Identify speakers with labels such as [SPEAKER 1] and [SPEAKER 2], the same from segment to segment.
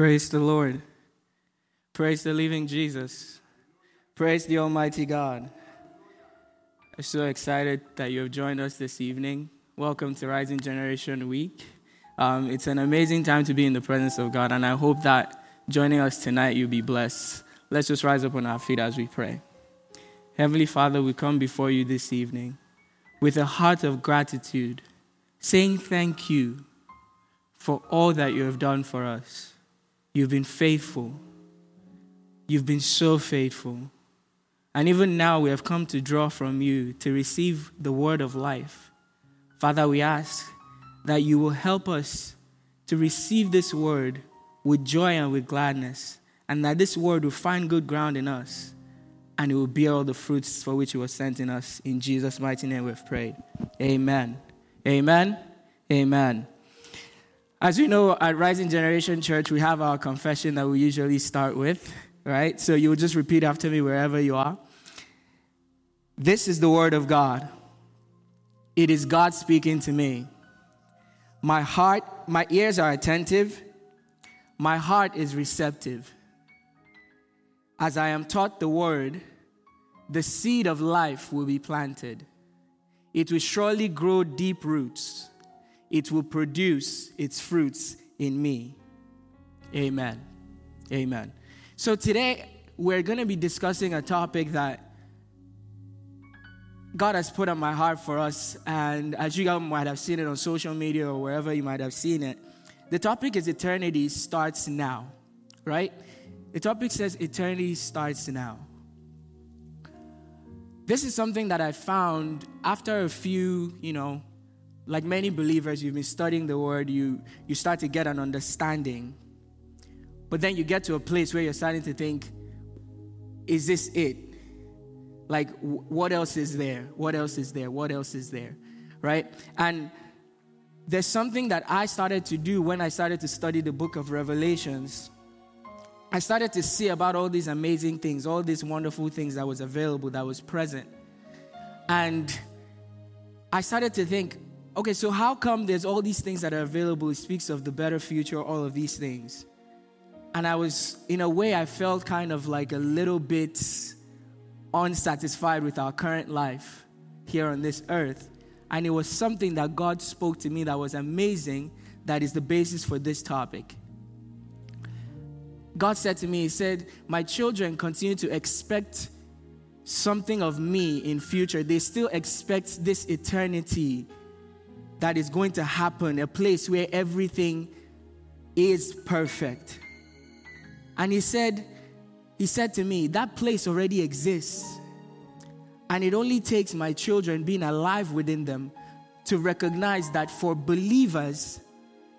[SPEAKER 1] Praise the Lord. Praise the living Jesus. Praise the Almighty God. I'm so excited that you have joined us this evening. Welcome to Rising Generation Week. Um, it's an amazing time to be in the presence of God, and I hope that joining us tonight you'll be blessed. Let's just rise up on our feet as we pray. Heavenly Father, we come before you this evening with a heart of gratitude, saying thank you for all that you have done for us. You've been faithful. You've been so faithful. And even now, we have come to draw from you to receive the word of life. Father, we ask that you will help us to receive this word with joy and with gladness, and that this word will find good ground in us and it will bear all the fruits for which it was sent in us. In Jesus' mighty name we've prayed. Amen. Amen. Amen. As we know, at Rising Generation Church, we have our confession that we usually start with, right? So you'll just repeat after me wherever you are. This is the Word of God. It is God speaking to me. My heart, my ears are attentive, my heart is receptive. As I am taught the Word, the seed of life will be planted. It will surely grow deep roots. It will produce its fruits in me. Amen. Amen. So today we're going to be discussing a topic that God has put on my heart for us. And as you guys might have seen it on social media or wherever you might have seen it, the topic is eternity starts now, right? The topic says eternity starts now. This is something that I found after a few, you know, like many believers, you've been studying the word, you, you start to get an understanding. But then you get to a place where you're starting to think, is this it? Like, what else is there? What else is there? What else is there? Right? And there's something that I started to do when I started to study the book of Revelations. I started to see about all these amazing things, all these wonderful things that was available, that was present. And I started to think, okay, so how come there's all these things that are available? It speaks of the better future, all of these things. And I was, in a way, I felt kind of like a little bit unsatisfied with our current life here on this earth. And it was something that God spoke to me that was amazing, that is the basis for this topic. God said to me, He said, My children continue to expect something of me in future. They still expect this eternity that is going to happen, a place where everything is perfect. And he said, he said to me, that place already exists. And it only takes my children being alive within them to recognize that for believers,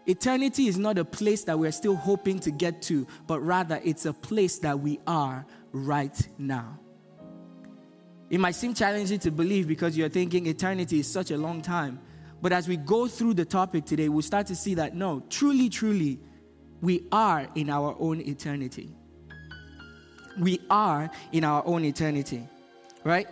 [SPEAKER 1] Eternity is not a place that we're still hoping to get to, but rather it's a place that we are right now. It might seem challenging to believe because you're thinking eternity is such a long time. But as we go through the topic today, we'll start to see that no, truly, truly, we are in our own eternity. We are in our own eternity, right?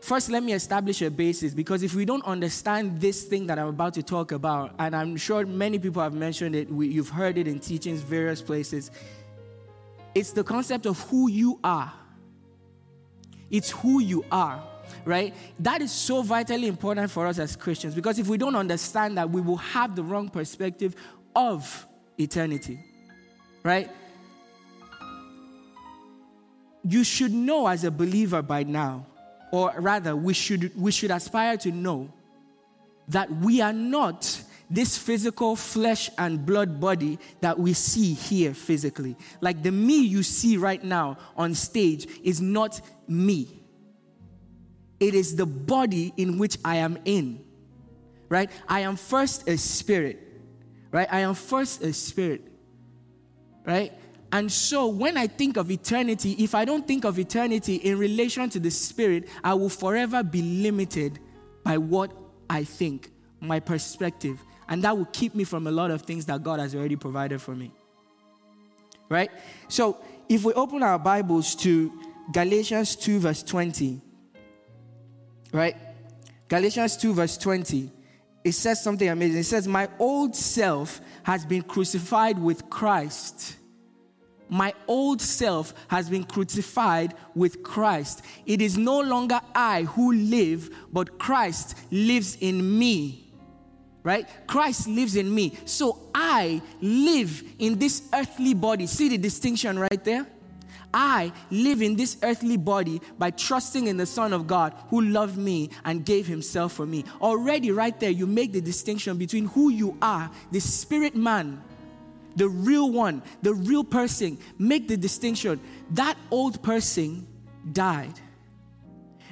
[SPEAKER 1] First, let me establish a basis because if we don't understand this thing that I'm about to talk about, and I'm sure many people have mentioned it, we, you've heard it in teachings, various places, it's the concept of who you are. It's who you are, right? That is so vitally important for us as Christians because if we don't understand that, we will have the wrong perspective of eternity, right? You should know as a believer by now or rather, we should, we should aspire to know that we are not this physical flesh and blood body that we see here physically. Like the me you see right now on stage is not me, it is the body in which I am in. Right? I am first a spirit. Right? I am first a spirit. Right? And so when I think of eternity, if I don't think of eternity in relation to the spirit, I will forever be limited by what I think, my perspective. And that will keep me from a lot of things that God has already provided for me. Right? So if we open our Bibles to Galatians 2, verse 20, right? Galatians 2, verse 20, it says something amazing. It says, My old self has been crucified with Christ. My old self has been crucified with Christ. It is no longer I who live, but Christ lives in me. Right? Christ lives in me. So I live in this earthly body. See the distinction right there? I live in this earthly body by trusting in the Son of God who loved me and gave himself for me. Already, right there, you make the distinction between who you are, the spirit man, the real one, the real person. Make the distinction. That old person died.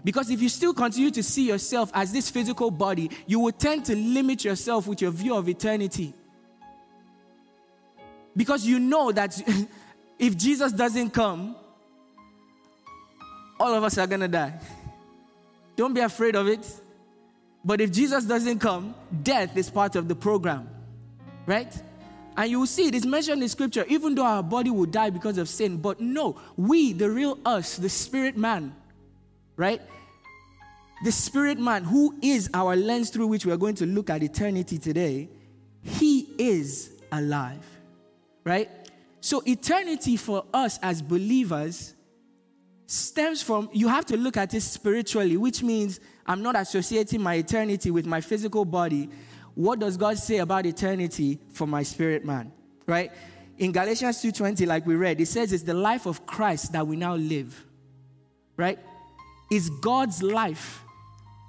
[SPEAKER 1] Because if you still continue to see yourself as this physical body, you will tend to limit yourself with your view of eternity. Because you know that if Jesus doesn't come, all of us are going to die. Don't be afraid of it. But if Jesus doesn't come, death is part of the program. Right? And you will see it is mentioned in scripture, even though our body will die because of sin. But no, we, the real us, the spirit man, right? The spirit man, who is our lens through which we are going to look at eternity today, he is alive, right? So, eternity for us as believers stems from you have to look at it spiritually, which means I'm not associating my eternity with my physical body. What does God say about eternity for my spirit man? Right? In Galatians 2:20 like we read, it says it's the life of Christ that we now live. Right? It's God's life,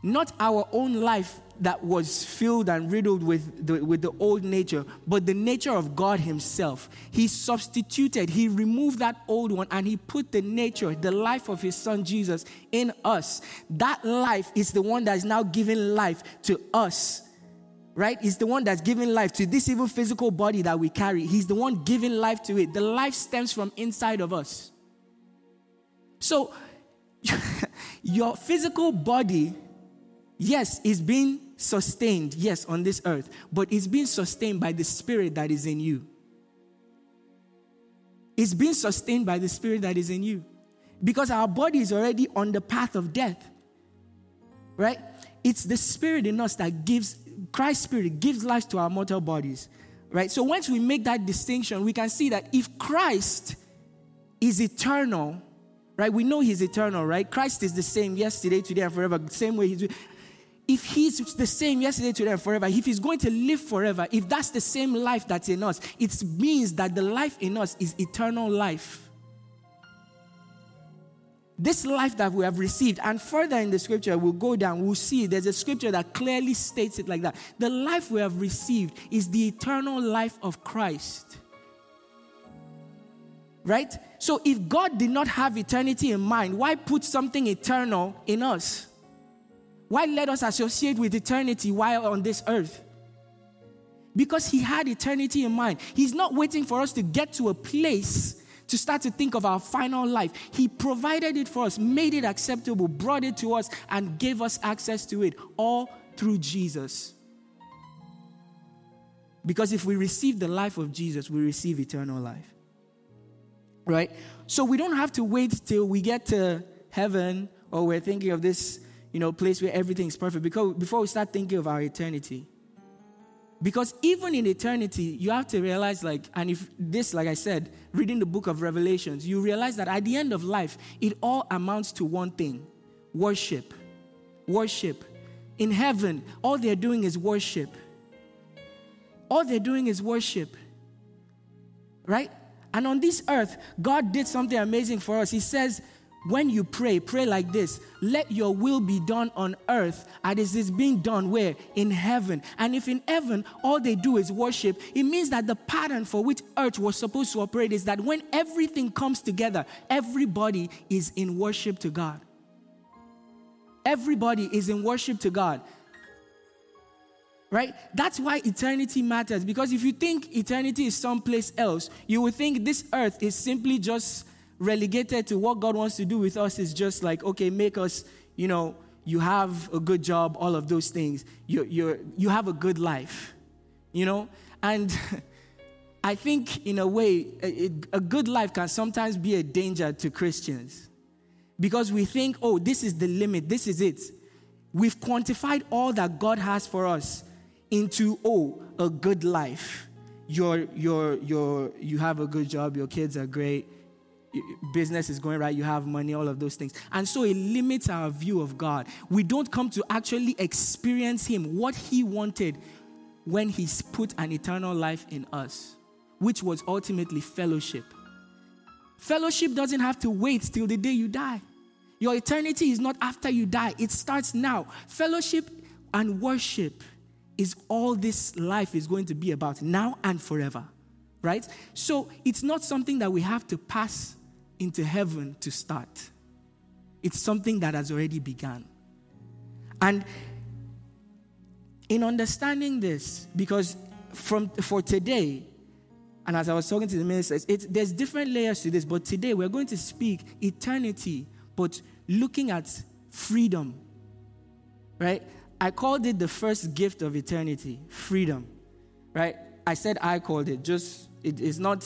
[SPEAKER 1] not our own life that was filled and riddled with the, with the old nature, but the nature of God Himself. He substituted, He removed that old one and He put the nature, the life of His Son Jesus in us. That life is the one that is now giving life to us. Right? Is the one that's giving life to this even physical body that we carry. He's the one giving life to it. The life stems from inside of us. So, your physical body, yes, is being sustained, yes, on this earth, but it's being sustained by the Spirit that is in you. It's being sustained by the Spirit that is in you. Because our body is already on the path of death. Right? It's the Spirit in us that gives, Christ's Spirit gives life to our mortal bodies. Right? So once we make that distinction, we can see that if Christ is eternal, right? We know he's eternal, right? Christ is the same yesterday, today, and forever. Same way he's if he's the same yesterday, today, and forever, if he's going to live forever, if that's the same life that's in us, it means that the life in us is eternal life. This life that we have received, and further in the scripture, we'll go down, we'll see there's a scripture that clearly states it like that. The life we have received is the eternal life of Christ. Right? So if God did not have eternity in mind, why put something eternal in us? Why let us associate with eternity while on this earth? Because he had eternity in mind. He's not waiting for us to get to a place to start to think of our final life. He provided it for us, made it acceptable, brought it to us, and gave us access to it, all through Jesus. Because if we receive the life of Jesus, we receive eternal life. Right? So we don't have to wait till we get to heaven or we're thinking of this you know, place where everything is perfect because before we start thinking of our eternity. Because even in eternity, you have to realize, like, and if this, like I said, reading the book of Revelations, you realize that at the end of life, it all amounts to one thing worship. Worship. In heaven, all they're doing is worship. All they're doing is worship. Right? And on this earth, God did something amazing for us. He says, when you pray, pray like this Let your will be done on earth as it is being done where? In heaven. And if in heaven all they do is worship, it means that the pattern for which earth was supposed to operate is that when everything comes together, everybody is in worship to God. Everybody is in worship to God. Right? That's why eternity matters. Because if you think eternity is someplace else, you would think this earth is simply just relegated to what God wants to do with us is just like, okay, make us, you know, you have a good job, all of those things. You, you you have a good life, you know? And I think, in a way, a, a good life can sometimes be a danger to Christians because we think, oh, this is the limit, this is it. We've quantified all that God has for us. into, oh, a good life. You're, you're, you're, you have a good job, your kids are great, business is going right, you have money, all of those things. And so it limits our view of God. We don't come to actually experience Him, what He wanted when He's put an eternal life in us, which was ultimately fellowship. Fellowship doesn't have to wait till the day you die. Your eternity is not after you die, it starts now. Fellowship and worship is all this life is going to be about now and forever. Right? So it's not something that we have to pass into heaven to start. It's something that has already begun. And in understanding this, because from for today, and as I was talking to the ministers, it, there's different layers to this, but today we're going to speak eternity, but looking at freedom. Right? I called it the first gift of eternity, freedom. Right? I said I called it, just it is not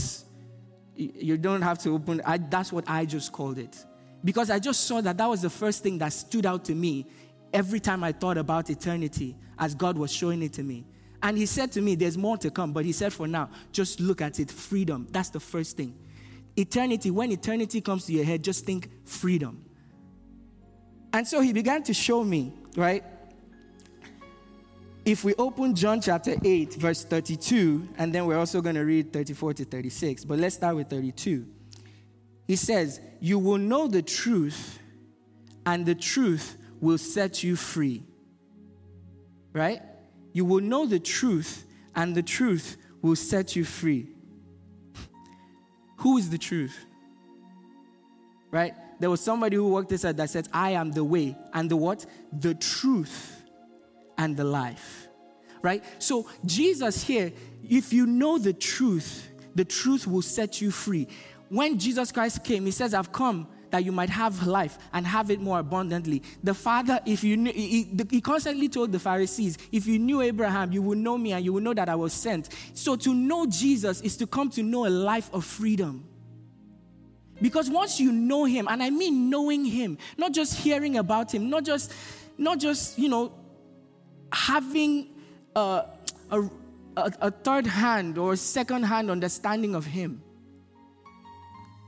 [SPEAKER 1] you don't have to open I, that's what I just called it. Because I just saw that that was the first thing that stood out to me every time I thought about eternity as God was showing it to me. And he said to me, There's more to come. But he said, For now, just look at it freedom. That's the first thing. Eternity, when eternity comes to your head, just think freedom. And so he began to show me, right? If we open John chapter 8, verse 32, and then we're also going to read 34 to 36, but let's start with 32. He says, You will know the truth, and the truth will set you free. Right? You will know the truth, and the truth will set you free. Who is the truth? Right? There was somebody who worked this out that said, I am the way and the what? The truth and the life. Right? So, Jesus here, if you know the truth, the truth will set you free. When Jesus Christ came, he says, I've come that you might have life and have it more abundantly. The Father, if you knew, he, he, constantly told the Pharisees, if you knew Abraham, you would know me and you would know that I was sent. So to know Jesus is to come to know a life of freedom. Because once you know him, and I mean knowing him, not just hearing about him, not just, not just, you know, having a, a, a third hand or second hand understanding of him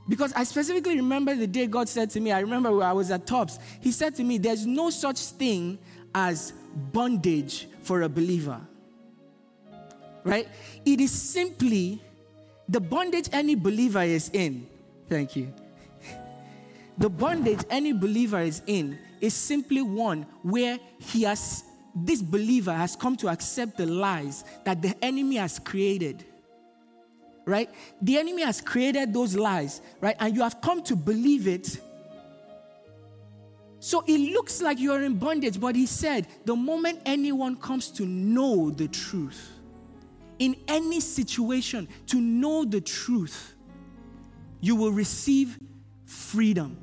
[SPEAKER 1] because I specifically remember the day God said to me, I remember where I was at Tops. He said to me, There's no such thing as bondage for a believer. Right? It is simply the bondage any believer is in. Thank you. The bondage any believer is in is simply one where he has, this believer has come to accept the lies that the enemy has created right? The enemy has created those lies, right? And you have come to believe it. So it looks like you're in bondage, but he said, the moment anyone comes to know the truth, in any situation, to know the truth, you will receive freedom.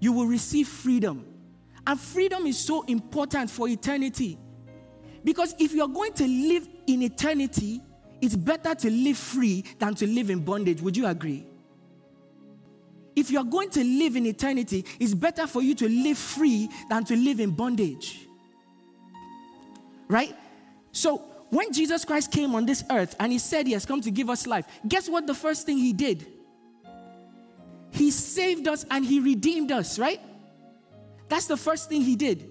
[SPEAKER 1] You will receive freedom. And freedom is so important for eternity. Because if you're going to live in eternity, it's better to live free than to live in bondage. Would you agree? If you're going to live in eternity, it's better for you to live free than to live in bondage. Right? So, when Jesus Christ came on this earth and he said he has come to give us life, guess what the first thing he did? He saved us and he redeemed us, right? That's the first thing he did.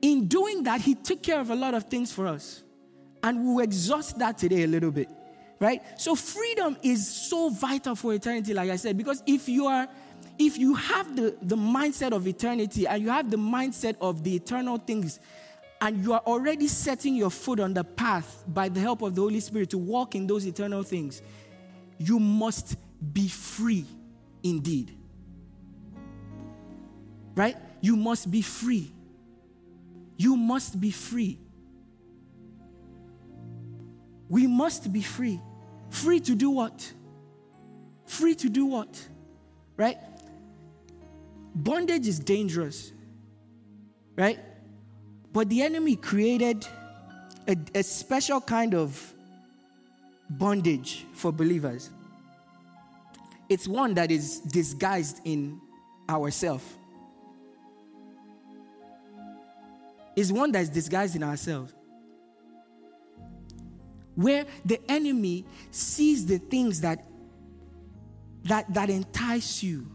[SPEAKER 1] In doing that, he took care of a lot of things for us. And we'll exhaust that today a little bit, right? So freedom is so vital for eternity, like I said, because if you are if you have the, the mindset of eternity and you have the mindset of the eternal things, and you are already setting your foot on the path by the help of the Holy Spirit to walk in those eternal things, you must be free indeed. Right? You must be free. You must be free. We must be free. Free to do what? Free to do what? Right? Bondage is dangerous. Right? But the enemy created a, a special kind of bondage for believers. It's one that is disguised in ourself. Is one that is disguised in ourselves. Where the enemy sees the things that that, that entice you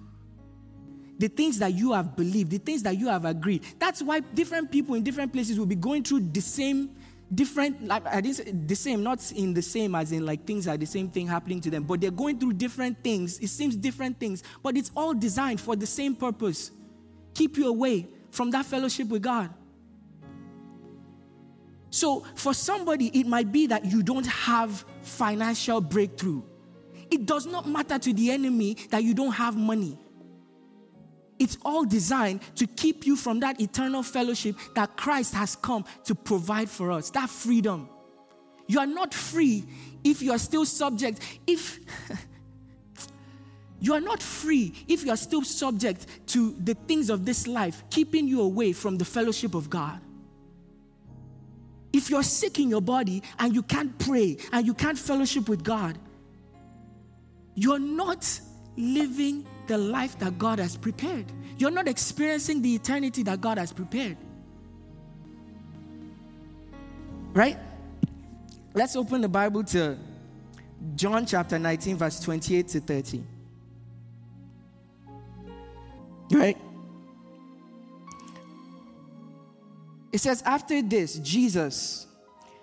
[SPEAKER 1] the things that you have believed, the things that you have agreed. That's why different people in different places will be going through the same, different, like I didn't say the same, not in the same as in like things are the same thing happening to them, but they're going through different things. It seems different things, but it's all designed for the same purpose. Keep you away from that fellowship with God. So, for somebody, it might be that you don't have financial breakthrough. It does not matter to the enemy that you don't have money. It's all designed to keep you from that eternal fellowship that Christ has come to provide for us, that freedom. You are not free if you are still subject, if you are not free if you are still subject to the things of this life, keeping you away from the fellowship of God. If you're sick in your body and you can't pray and you can't fellowship with God, you're not living the life that God has prepared. You're not experiencing the eternity that God has prepared. Right? Let's open the Bible to John chapter 19, verse 28 to 30. Right? It says, After this, Jesus,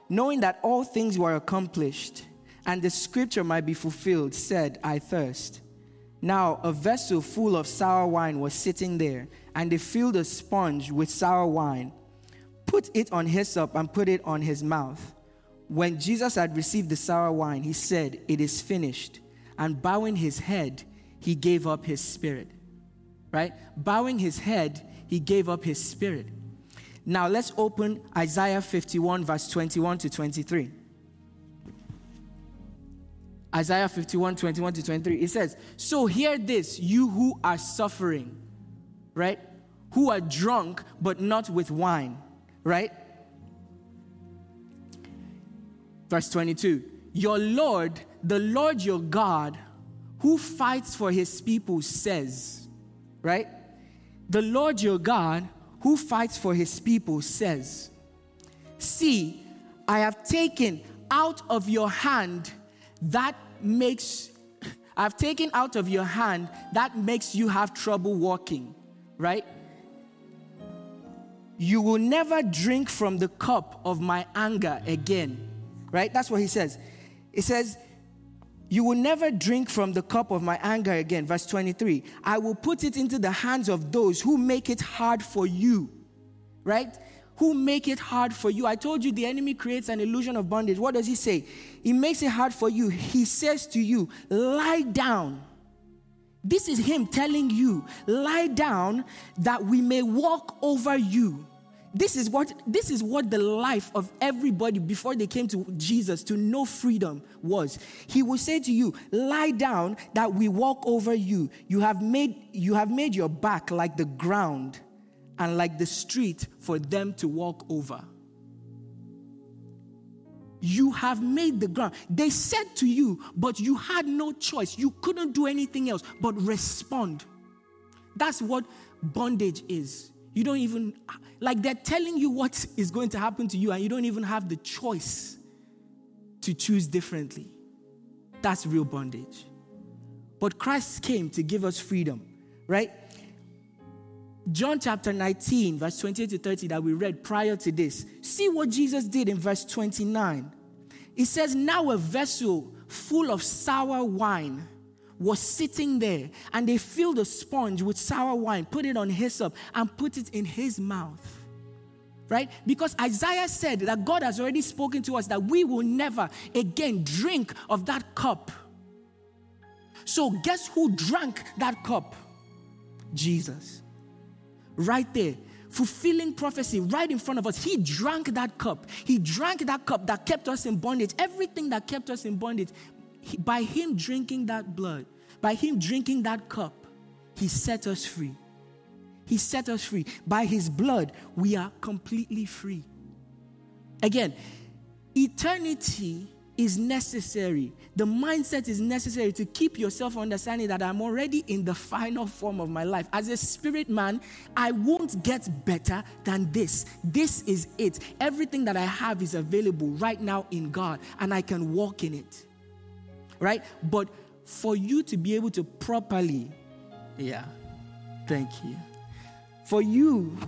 [SPEAKER 1] knowing that all things were accomplished and the scripture might be fulfilled, said, I thirst. Now, a vessel full of sour wine was sitting there, and they filled a sponge with sour wine, put it on hyssop, and put it on his mouth. When Jesus had received the sour wine, he said, It is finished. And bowing his head, he gave up his spirit. Right? Bowing his head, he gave up his spirit. Now let's open Isaiah 51, verse 21 to 23. Isaiah 51, 21 to 23. It says, So hear this, you who are suffering, right? Who are drunk, but not with wine, right? Verse 22 Your Lord, the Lord your God, who fights for his people, says, right? The Lord your God, who fights for his people, says, See, I have taken out of your hand that makes, I've taken out of your hand that makes you have trouble walking, right? You will never drink from the cup of my anger again, right? That's what he says. It says, You will never drink from the cup of my anger again. Verse 23 I will put it into the hands of those who make it hard for you, right? who make it hard for you. I told you the enemy creates an illusion of bondage. What does he say? He makes it hard for you. He says to you, lie down. This is him telling you, lie down that we may walk over you. This is what this is what the life of everybody before they came to Jesus to know freedom was. He will say to you, lie down that we walk over you. You have made you have made your back like the ground and like the street for them to walk over. You have made the ground. They said to you, but you had no choice. You couldn't do anything else but respond. That's what bondage is. You don't even, like, they're telling you what is going to happen to you, and you don't even have the choice to choose differently. That's real bondage. But Christ came to give us freedom, right? John chapter 19, verse 28 to 30, that we read prior to this. See what Jesus did in verse 29. It says, Now a vessel full of sour wine was sitting there, and they filled a sponge with sour wine, put it on hyssop, and put it in his mouth. Right? Because Isaiah said that God has already spoken to us that we will never again drink of that cup. So, guess who drank that cup? Jesus right there fulfilling prophecy right in front of us. He drank that cup. He drank that cup that kept us in bondage. Everything that kept us in bondage, by him drinking that blood, by him drinking that cup, he set us free. He set us free. By his blood, we are completely free. Again, eternity is necessary. The mindset is necessary to keep yourself understanding that I'm already in the final form of my life. As a spirit man, I won't get better than this. This is it. Everything that I have is available right now in God, and I can walk in it. Right? But for you to be able to properly, yeah, thank you. For you,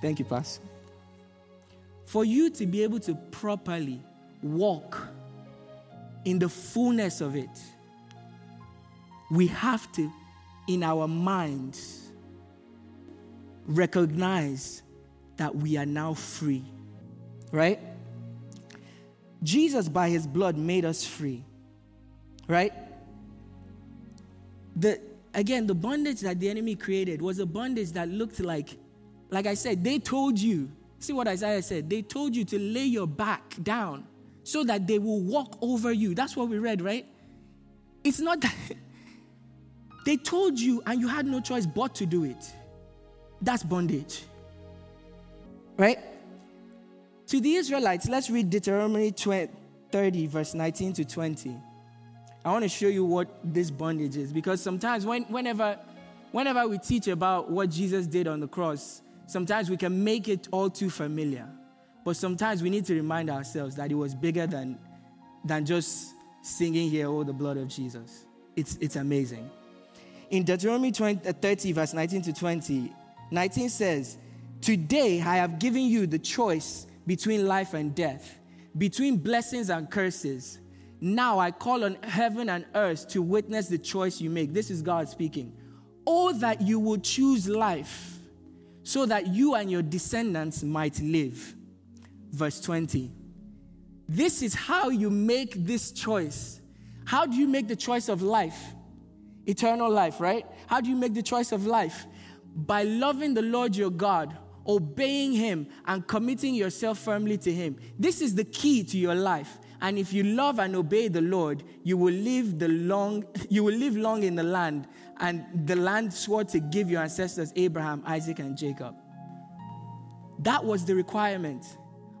[SPEAKER 1] thank you, Pastor. For you to be able to properly walk in the fullness of it, we have to, in our minds, recognize that we are now free. Right? Jesus, by his blood, made us free. Right? The, again, the bondage that the enemy created was a bondage that looked like, like I said, they told you, see what Isaiah said, they told you to lay your back down so that they will walk over you. That's what we read, right? It's not that they told you and you had no choice but to do it. That's bondage. Right? To the Israelites, let's read Deuteronomy 20, 30, verse 19 to 20. I want to show you what this bondage is because sometimes when, whenever, whenever we teach about what Jesus did on the cross, sometimes we can make it all too familiar. But sometimes we need to remind ourselves that it was bigger than, than just singing here, Oh, the blood of Jesus. It's, it's amazing. In Deuteronomy 20, uh, 30, verse 19 to 20, 19 says, Today I have given you the choice between life and death, between blessings and curses. Now I call on heaven and earth to witness the choice you make. This is God speaking. Oh, that you would choose life so that you and your descendants might live verse 20. This is how you make this choice. How do you make the choice of life? Eternal life, right? How do you make the choice of life? By loving the Lord your God, obeying Him, and committing yourself firmly to Him. This is the key to your life. And if you love and obey the Lord, you will live the long, you will live long in the land, and the land swore to give your ancestors Abraham, Isaac, and Jacob. That was the requirement.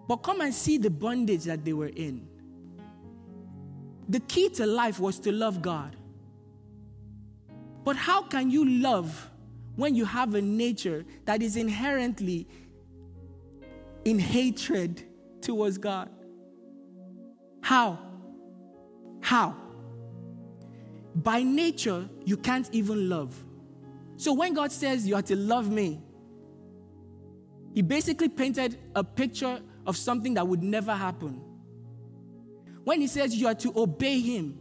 [SPEAKER 1] But come and see the bondage that they were in. The key to life was to love God. But how can you love when you have a nature that is inherently in hatred towards God? How? How? By nature, you can't even love. So when God says you are to love me, He basically painted a picture of something that would never happen. When he says you are to obey him,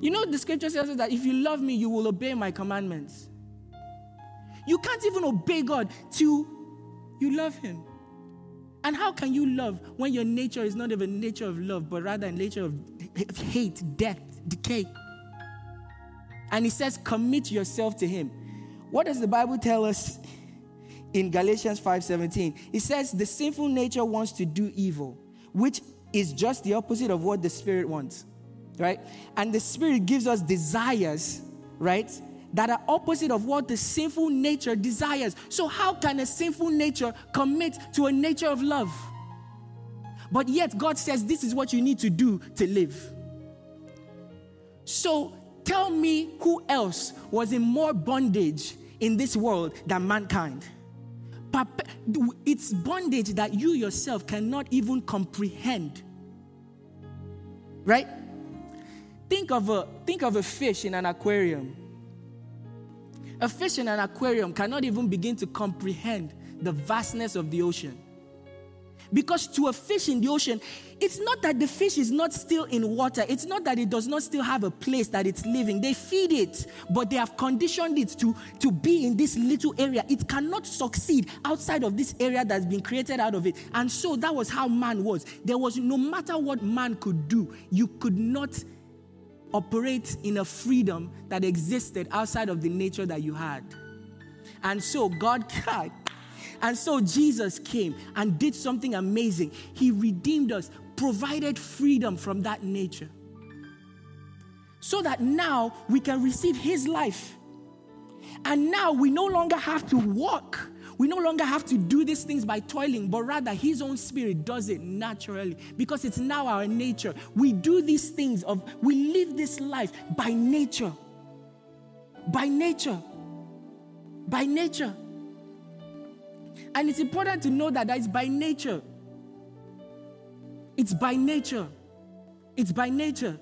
[SPEAKER 1] you know, the scripture says that if you love me, you will obey my commandments. You can't even obey God till you love him. And how can you love when your nature is not even nature of love, but rather a nature of hate, death, decay? And he says, commit yourself to him. What does the Bible tell us in Galatians 5:17. It says the sinful nature wants to do evil, which is just the opposite of what the spirit wants. Right? And the spirit gives us desires, right? That are opposite of what the sinful nature desires. So how can a sinful nature commit to a nature of love? But yet God says this is what you need to do to live. So tell me who else was in more bondage in this world than mankind? it's bondage that you yourself cannot even comprehend. Right? Think of a think of a fish in an aquarium. A fish in an aquarium cannot even begin to comprehend the vastness of the ocean. Because to a fish in the ocean, it's not that the fish is not still in water. It's not that it does not still have a place that it's living. They feed it, but they have conditioned it to, to be in this little area. It cannot succeed outside of this area that's been created out of it. And so that was how man was. There was no matter what man could do, you could not operate in a freedom that existed outside of the nature that you had. And so God, God and so Jesus came and did something amazing. He redeemed us, provided freedom from that nature. So that now we can receive His life. And now we no longer have to walk We no longer have to do these things by toiling, but rather His own Spirit does it naturally because it's now our nature. We do these things of, we live this life by nature. By nature. By nature. And it's important to know that that is by nature. It's by nature. It's by nature.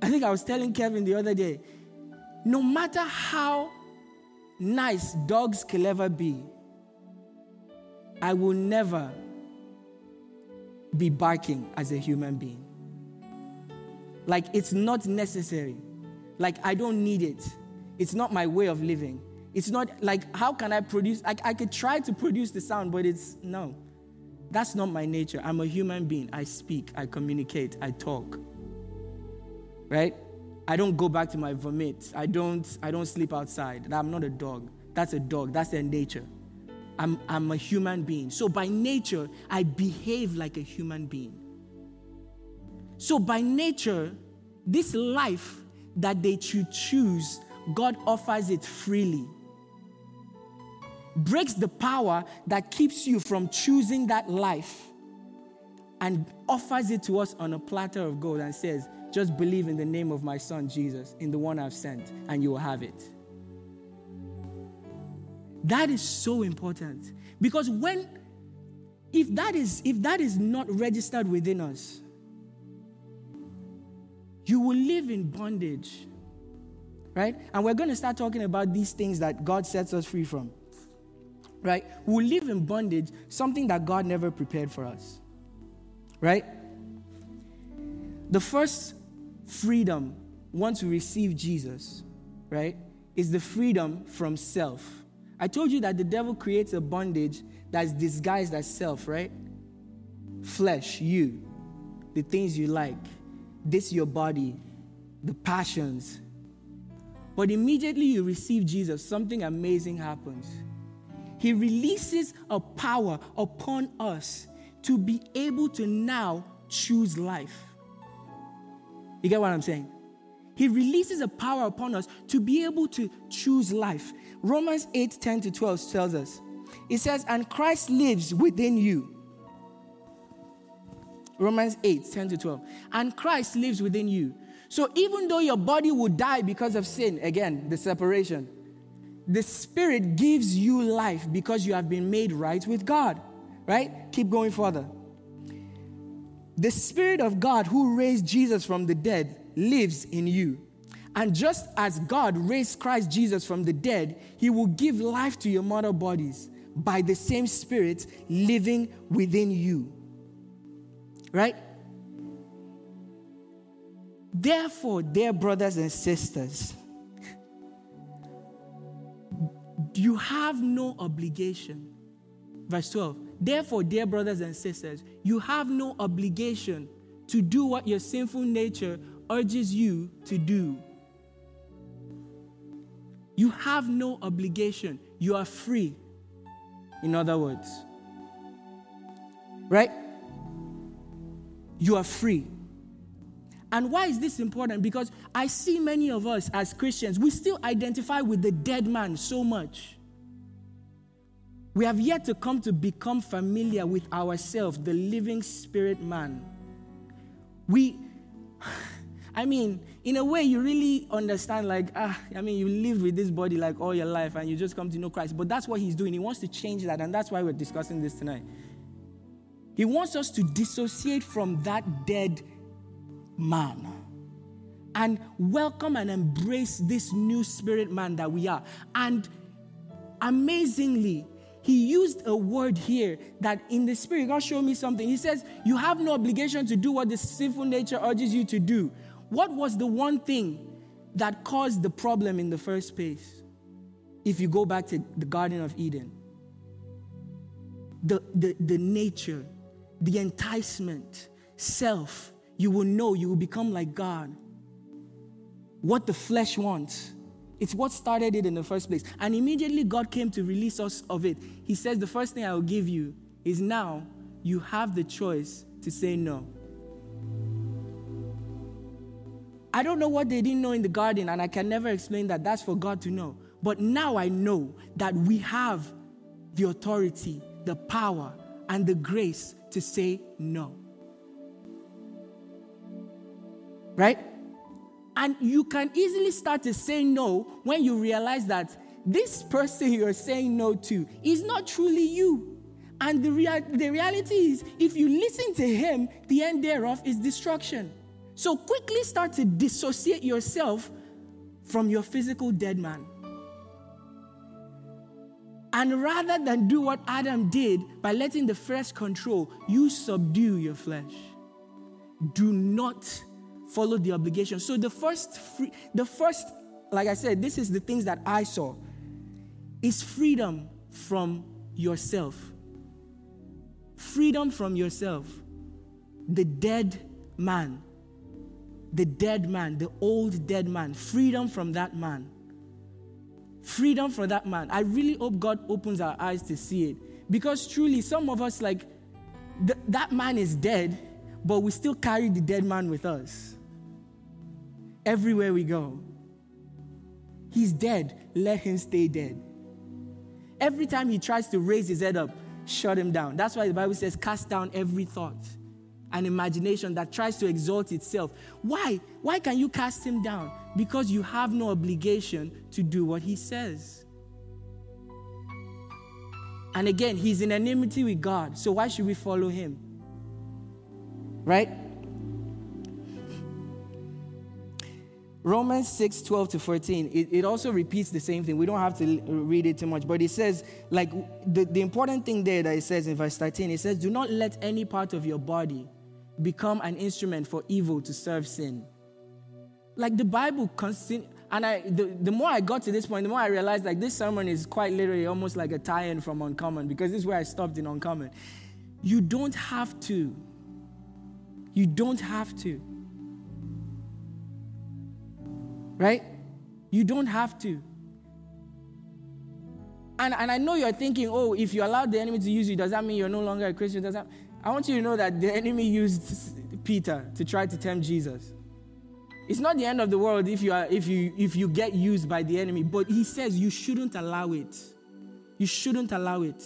[SPEAKER 1] I think I was telling Kevin the other day no matter how nice dogs can ever be, I will never be barking as a human being. Like, it's not necessary. Like, I don't need it. It's not my way of living. It's not like, how can I produce? I, I could try to produce the sound, but it's no. That's not my nature. I'm a human being. I speak, I communicate, I talk. Right? I don't go back to my vomit. I don't, I don't sleep outside. I'm not a dog. That's a dog. That's their nature. I'm, I'm a human being. So by nature, I behave like a human being. So by nature, this life that they choose, God offers it freely. Breaks the power that keeps you from choosing that life and offers it to us on a platter of gold and says, just believe in the name of my son Jesus, in the one I've sent, and you will have it. That is so important. Because when if that is if that is not registered within us, you will live in bondage. Right? And we're going to start talking about these things that God sets us free from. Right? We'll live in bondage, something that God never prepared for us. Right? The first freedom once we receive Jesus, right, is the freedom from self. I told you that the devil creates a bondage that's disguised as self, right? Flesh, you, the things you like, this your body, the passions. But immediately you receive Jesus, something amazing happens. He releases a power upon us to be able to now choose life. You get what I'm saying? He releases a power upon us to be able to choose life. Romans 8 10 to 12 tells us, it says, and Christ lives within you. Romans 8 10 to 12. And Christ lives within you. So even though your body would die because of sin, again, the separation, the Spirit gives you life because you have been made right with God. Right? Keep going further. The Spirit of God who raised Jesus from the dead lives in you. And just as God raised Christ Jesus from the dead, He will give life to your mortal bodies by the same Spirit living within you. Right? Therefore, dear brothers and sisters, you have no obligation. Verse 12 Therefore, dear brothers and sisters, you have no obligation to do what your sinful nature urges you to do. You have no obligation. You are free. In other words, right? You are free. And why is this important? Because I see many of us as Christians, we still identify with the dead man so much. We have yet to come to become familiar with ourselves, the living spirit man. We, I mean, in a way, you really understand, like, ah, I mean, you live with this body like all your life and you just come to know Christ. But that's what he's doing. He wants to change that, and that's why we're discussing this tonight. He wants us to dissociate from that dead man and welcome and embrace this new spirit man that we are. And amazingly, he used a word here that in the spirit, God showed me something. He says, You have no obligation to do what the sinful nature urges you to do. What was the one thing that caused the problem in the first place? If you go back to the Garden of Eden, the, the, the nature, the enticement, self, you will know, you will become like God. What the flesh wants it's what started it in the first place. And immediately God came to release us of it. He says, The first thing I will give you is now you have the choice to say no. I don't know what they didn't know in the garden, and I can never explain that. That's for God to know. But now I know that we have the authority, the power, and the grace to say no. Right? And you can easily start to say no when you realize that this person you're saying no to is not truly you. And the, rea- the reality is, if you listen to him, the end thereof is destruction. So quickly start to dissociate yourself from your physical dead man. And rather than do what Adam did by letting the flesh control, you subdue your flesh. Do not follow the obligation. So the first, free, the first, like I said, this is the things that I saw, is freedom from yourself. Freedom from yourself. The dead man. The dead man, the old dead man. Freedom from that man. Freedom from that man. I really hope God opens our eyes to see it. Because truly, some of us, like, th- that man is dead, but we still carry the dead man with us. Everywhere we go. He's dead. Let him stay dead. Every time he tries to raise his head up, shut him down. That's why the Bible says, cast down every thought and imagination that tries to exalt itself. Why? Why can you cast him down? Because you have no obligation to do what he says. And again, he's in enmity with God. So why should we follow him? Right? Romans 6, 12 to 14, it, it also repeats the same thing. We don't have to read it too much, but it says, like, the, the important thing there that it says in verse 13, it says, Do not let any part of your body become an instrument for evil to serve sin. Like the Bible constant, and I the, the more I got to this point, the more I realized like this sermon is quite literally almost like a tie-in from Uncommon because this is where I stopped in Uncommon. You don't have to. You don't have to. Right? You don't have to. And, and I know you're thinking, oh, if you allow the enemy to use you, does that mean you're no longer a Christian? Does that I want you to know that the enemy used Peter to try to tempt Jesus. It's not the end of the world if you, are, if, you, if you get used by the enemy, but he says you shouldn't allow it. You shouldn't allow it.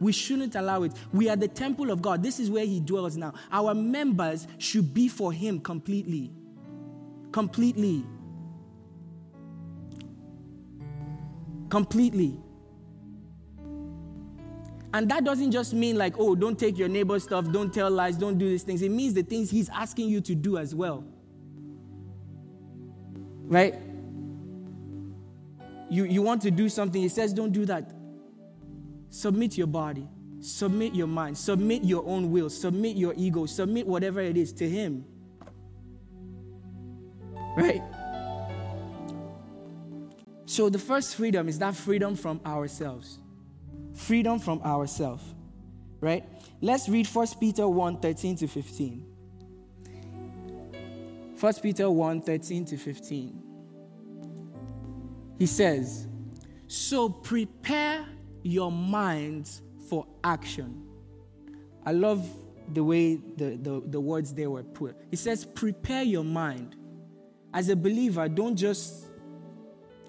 [SPEAKER 1] We shouldn't allow it. We are the temple of God. This is where he dwells now. Our members should be for him completely. Completely. Completely. And that doesn't just mean like, oh, don't take your neighbor's stuff, don't tell lies, don't do these things. It means the things he's asking you to do as well. Right? You, you want to do something, he says, don't do that. Submit your body, submit your mind, submit your own will, submit your ego, submit whatever it is to him. Right? So the first freedom is that freedom from ourselves freedom from ourselves. Right? Let's read 1 Peter 1 13 to 15. 1 Peter 1 13 to 15. He says, So prepare your minds for action. I love the way the, the, the words there were put. He says, Prepare your mind. As a believer, don't just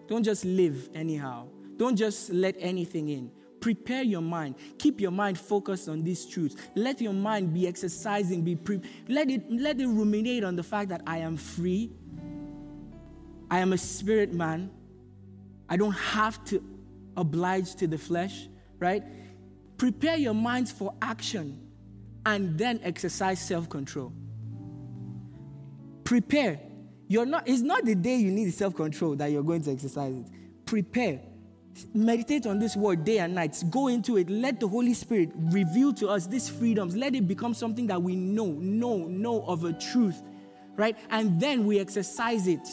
[SPEAKER 1] don't just live anyhow. Don't just let anything in. Prepare your mind. Keep your mind focused on these truths. Let your mind be exercising, be pre- let it let it ruminate on the fact that I am free. I am a spirit man. I don't have to oblige to the flesh, right? Prepare your minds for action and then exercise self-control. Prepare. You're not, it's not the day you need self-control that you're going to exercise it. Prepare meditate on this word day and night. Go into it. Let the Holy Spirit reveal to us these freedoms. Let it become something that we know, know, know of a truth, right? And then we exercise it.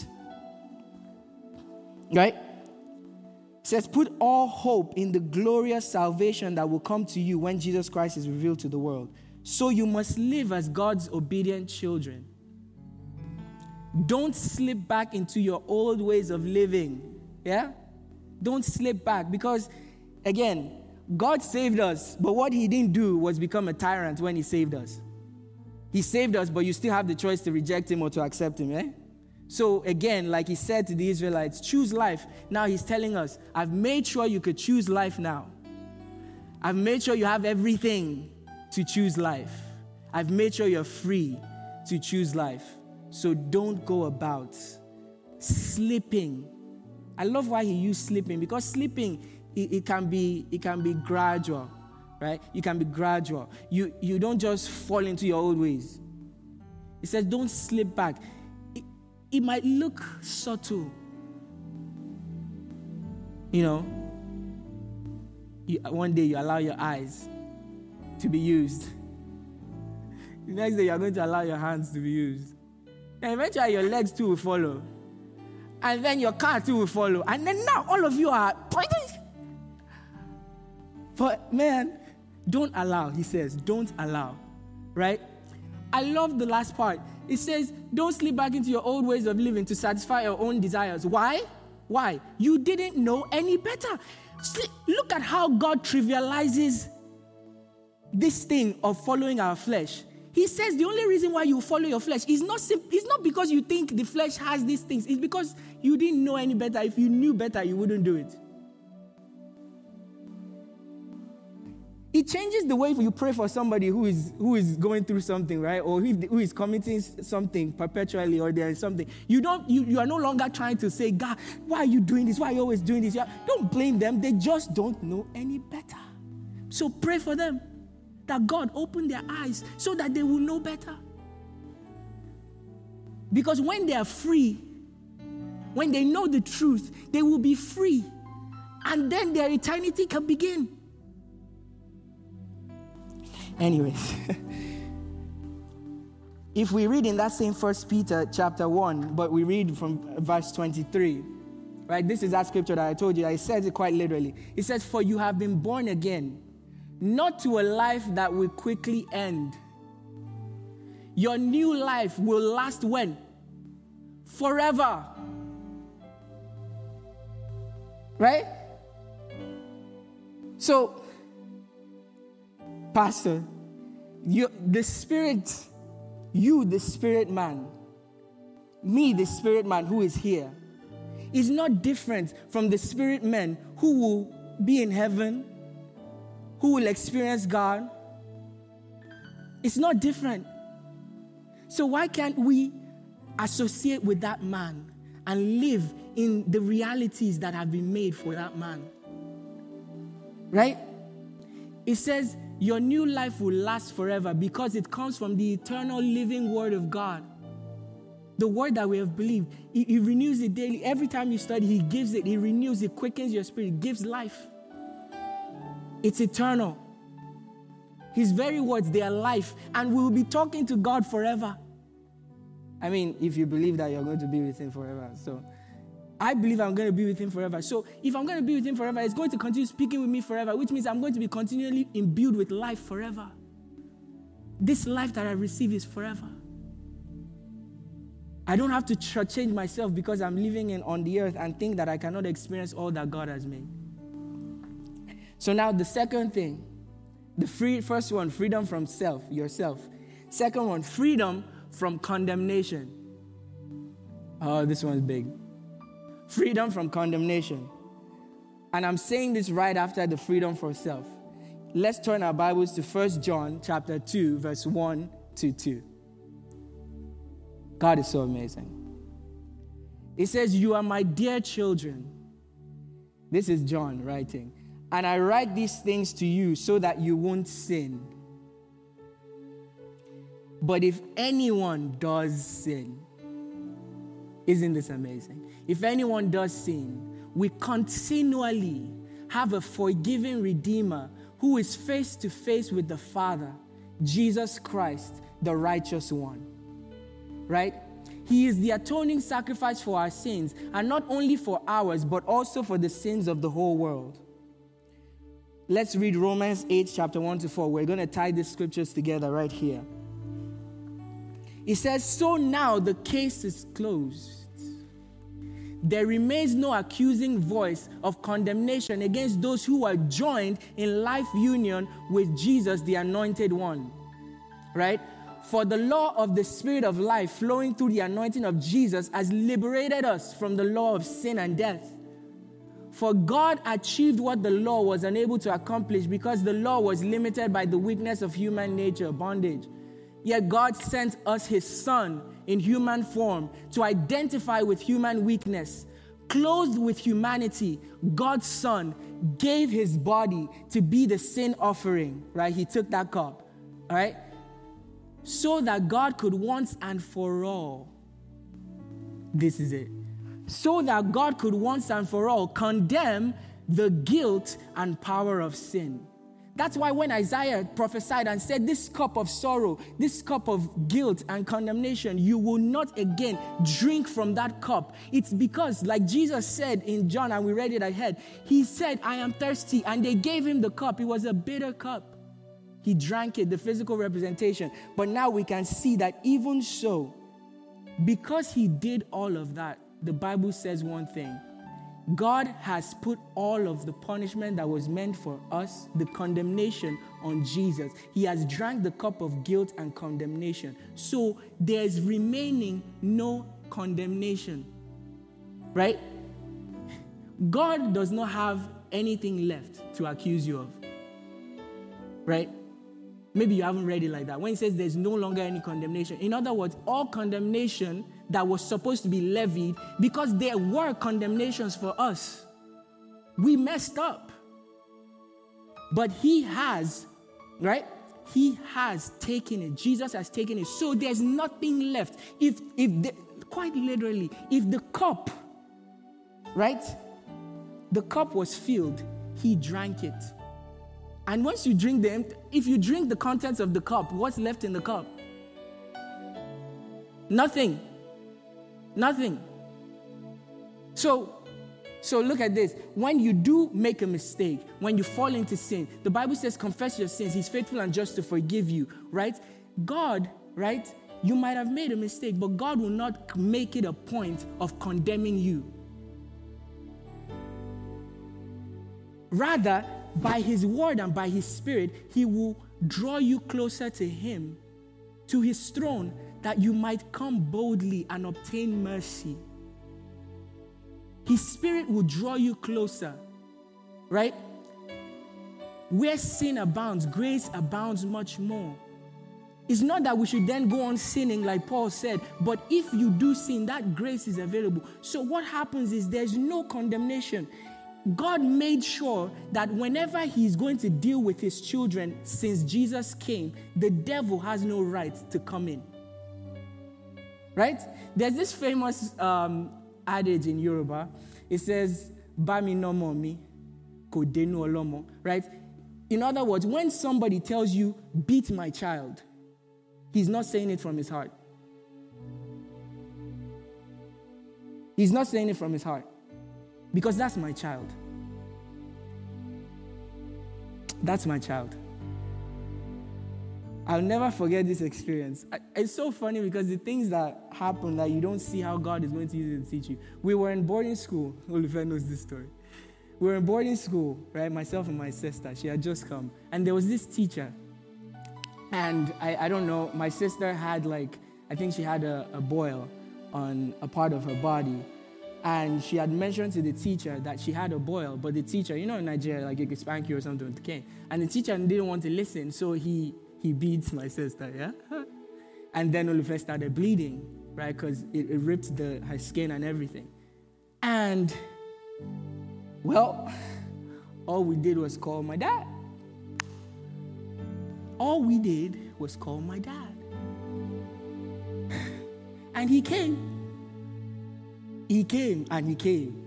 [SPEAKER 1] Right? It says, put all hope in the glorious salvation that will come to you when Jesus Christ is revealed to the world. So you must live as God's obedient children. Don't slip back into your old ways of living. Yeah? Don't slip back because, again, God saved us, but what He didn't do was become a tyrant when He saved us. He saved us, but you still have the choice to reject Him or to accept Him, eh? So, again, like he said to the Israelites, choose life. Now he's telling us, I've made sure you could choose life now. I've made sure you have everything to choose life. I've made sure you're free to choose life. So don't go about sleeping. I love why he used sleeping because sleeping it, it, can be it can be gradual, right? You can be gradual. You you don't just fall into your old ways. He says don't slip back. It, it might look subtle. You know, you, one day you allow your eyes to be used. The next day you're going to allow your hands to be used. And eventually your legs too will follow. And then your car too will follow. And then now all of you are. But man, don't allow, he says, don't allow. Right? I love the last part. It says, don't slip back into your old ways of living to satisfy your own desires. Why? Why? You didn't know any better. Look at how God trivializes this thing of following our flesh. He says the only reason why you follow your flesh is not sim- it's not because you think the flesh has these things. It's because you didn't know any better. If you knew better, you wouldn't do it. It changes the way you pray for somebody who is who is going through something, right? Or who, is committing something perpetually, or there is something. You don't. You, you are no longer trying to say, God, why are you doing this? Why are you always doing this? Don't blame them. They just don't know any better. So pray for them that God open their eyes so that they will know better. Because when they are free, when they know the truth, they will be free. And then their eternity can begin. Anyways, if we read in that same first Peter chapter 1, but we read from verse 23, right? This is that scripture that I told you. I said it quite literally. It says, For you have been born again not to a life that will quickly end. Your new life will last when? Forever. Right? So, Pastor, you, the spirit, you, the spirit man, me, the spirit man who is here, is not different from the spirit men who will be in heaven who will experience God. It's not different. So, why can't we associate with that man and live in the realities that have been made for that man? Right? It says, Your new life will last forever because it comes from the eternal living word of God. The word that we have believed, he, he renews it daily. Every time you study, He gives it, He renews it, quickens your spirit, gives life. It's eternal. His very words, they are life, and we will be talking to God forever. I mean, if you believe that you're going to be with Him forever. So, I believe I'm going to be with Him forever. So, if I'm going to be with Him forever, He's going to continue speaking with me forever, which means I'm going to be continually imbued with life forever. This life that I receive is forever. I don't have to change myself because I'm living in, on the earth and think that I cannot experience all that God has made. So now the second thing, the free first one, freedom from self, yourself. Second one, freedom from condemnation. Oh, this one's big. Freedom from condemnation. And I'm saying this right after the freedom for self. Let's turn our Bibles to 1 John chapter 2, verse 1 to 2. God is so amazing. It says, You are my dear children. This is John writing. And I write these things to you so that you won't sin. But if anyone does sin, isn't this amazing? If anyone does sin, we continually have a forgiving Redeemer who is face to face with the Father, Jesus Christ, the righteous one. Right? He is the atoning sacrifice for our sins, and not only for ours, but also for the sins of the whole world. Let's read Romans 8, chapter 1 to 4. We're going to tie these scriptures together right here. It says, So now the case is closed. There remains no accusing voice of condemnation against those who are joined in life union with Jesus, the anointed one. Right? for the law of the Spirit of life flowing through the anointing of Jesus has liberated us from the law of sin and death. For God achieved what the law was unable to accomplish because the law was limited by the weakness of human nature, bondage. Yet God sent us His Son in human form to identify with human weakness. Clothed with humanity, God's Son gave His body to be the sin offering, right? He took that cup, all right? So that God could once and for all, this is it, so that God could once and for all condemn the guilt and power of sin. That's why when Isaiah prophesied and said, This cup of sorrow, this cup of guilt and condemnation, you will not again drink from that cup. It's because, like Jesus said in John, and we read it ahead, he said, I am thirsty. And they gave him the cup. It was a bitter cup. He drank it, the physical representation. But now we can see that even so, because he did all of that, the Bible says one thing God has put all of the punishment that was meant for us, the condemnation on Jesus. He has drank the cup of guilt and condemnation. So there's remaining no condemnation. Right? God does not have anything left to accuse you of. Right? Maybe you haven't read it like that. When he says there's no longer any condemnation, in other words, all condemnation that was supposed to be levied because there were condemnations for us. We messed up. But he has, right? He has taken it. Jesus has taken it. So there's nothing left. If if the, quite literally, if the cup, right? The cup was filled, he drank it. And once you drink them, if you drink the contents of the cup, what's left in the cup? Nothing. Nothing. So, so look at this. When you do make a mistake, when you fall into sin, the Bible says, confess your sins. He's faithful and just to forgive you, right? God, right? You might have made a mistake, but God will not make it a point of condemning you. Rather, by His word and by His Spirit, He will draw you closer to Him, to His throne, that you might come boldly and obtain mercy. His Spirit will draw you closer, right? Where sin abounds, grace abounds much more. It's not that we should then go on sinning, like Paul said, but if you do sin, that grace is available. So, what happens is there's no condemnation. God made sure that whenever He's going to deal with His children since Jesus came, the devil has no right to come in. Right? There's this famous um, adage in Yoruba. It says, Bami no momi, kodenu olomo. Right? In other words, when somebody tells you, beat my child, he's not saying it from his heart. He's not saying it from his heart because that's my child. That's my child. I'll never forget this experience. It's so funny because the things that happen that you don't see how God is going to use it to teach you. We were in boarding school. Oliver knows this story. We were in boarding school, right? Myself and my sister. She had just come. And there was this teacher. And I, I don't know, my sister had like, I think she had a, a boil on a part of her body and she had mentioned to the teacher that she had a boil, but the teacher, you know, in Nigeria, like you could spank you or something cane. And the teacher didn't want to listen, so he he beats my sister, yeah? and then Olufe started bleeding, right? Because it, it ripped the her skin and everything. And well, all we did was call my dad. All we did was call my dad. and he came he came and he came.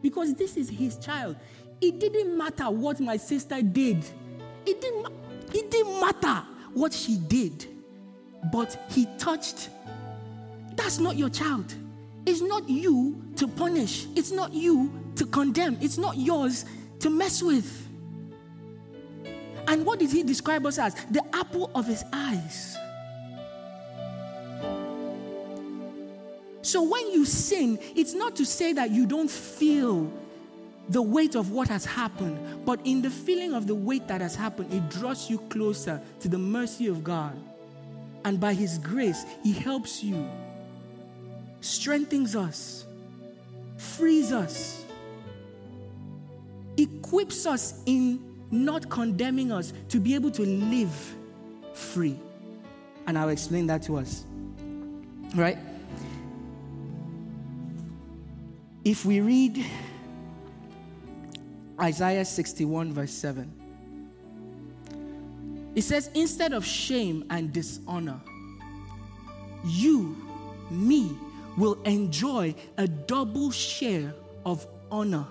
[SPEAKER 1] Because this is his child. It didn't matter what my sister did. It didn't, it didn't matter what she did. But he touched. That's not your child. It's not you to punish. It's not you to condemn. It's not yours to mess with. And what did he describe us as? The apple of his eyes. So when you sin, it's not to say that you don't feel the weight of what has happened, but in the feeling of the weight that has happened, it draws you closer to the mercy of God. and by His grace, He helps you, strengthens us, frees us, equips us in not condemning us to be able to live free. And I'll explain that to us. Right? If we read Isaiah 61, verse 7, it says, Instead of shame and dishonor, you, me, will enjoy a double share of honor.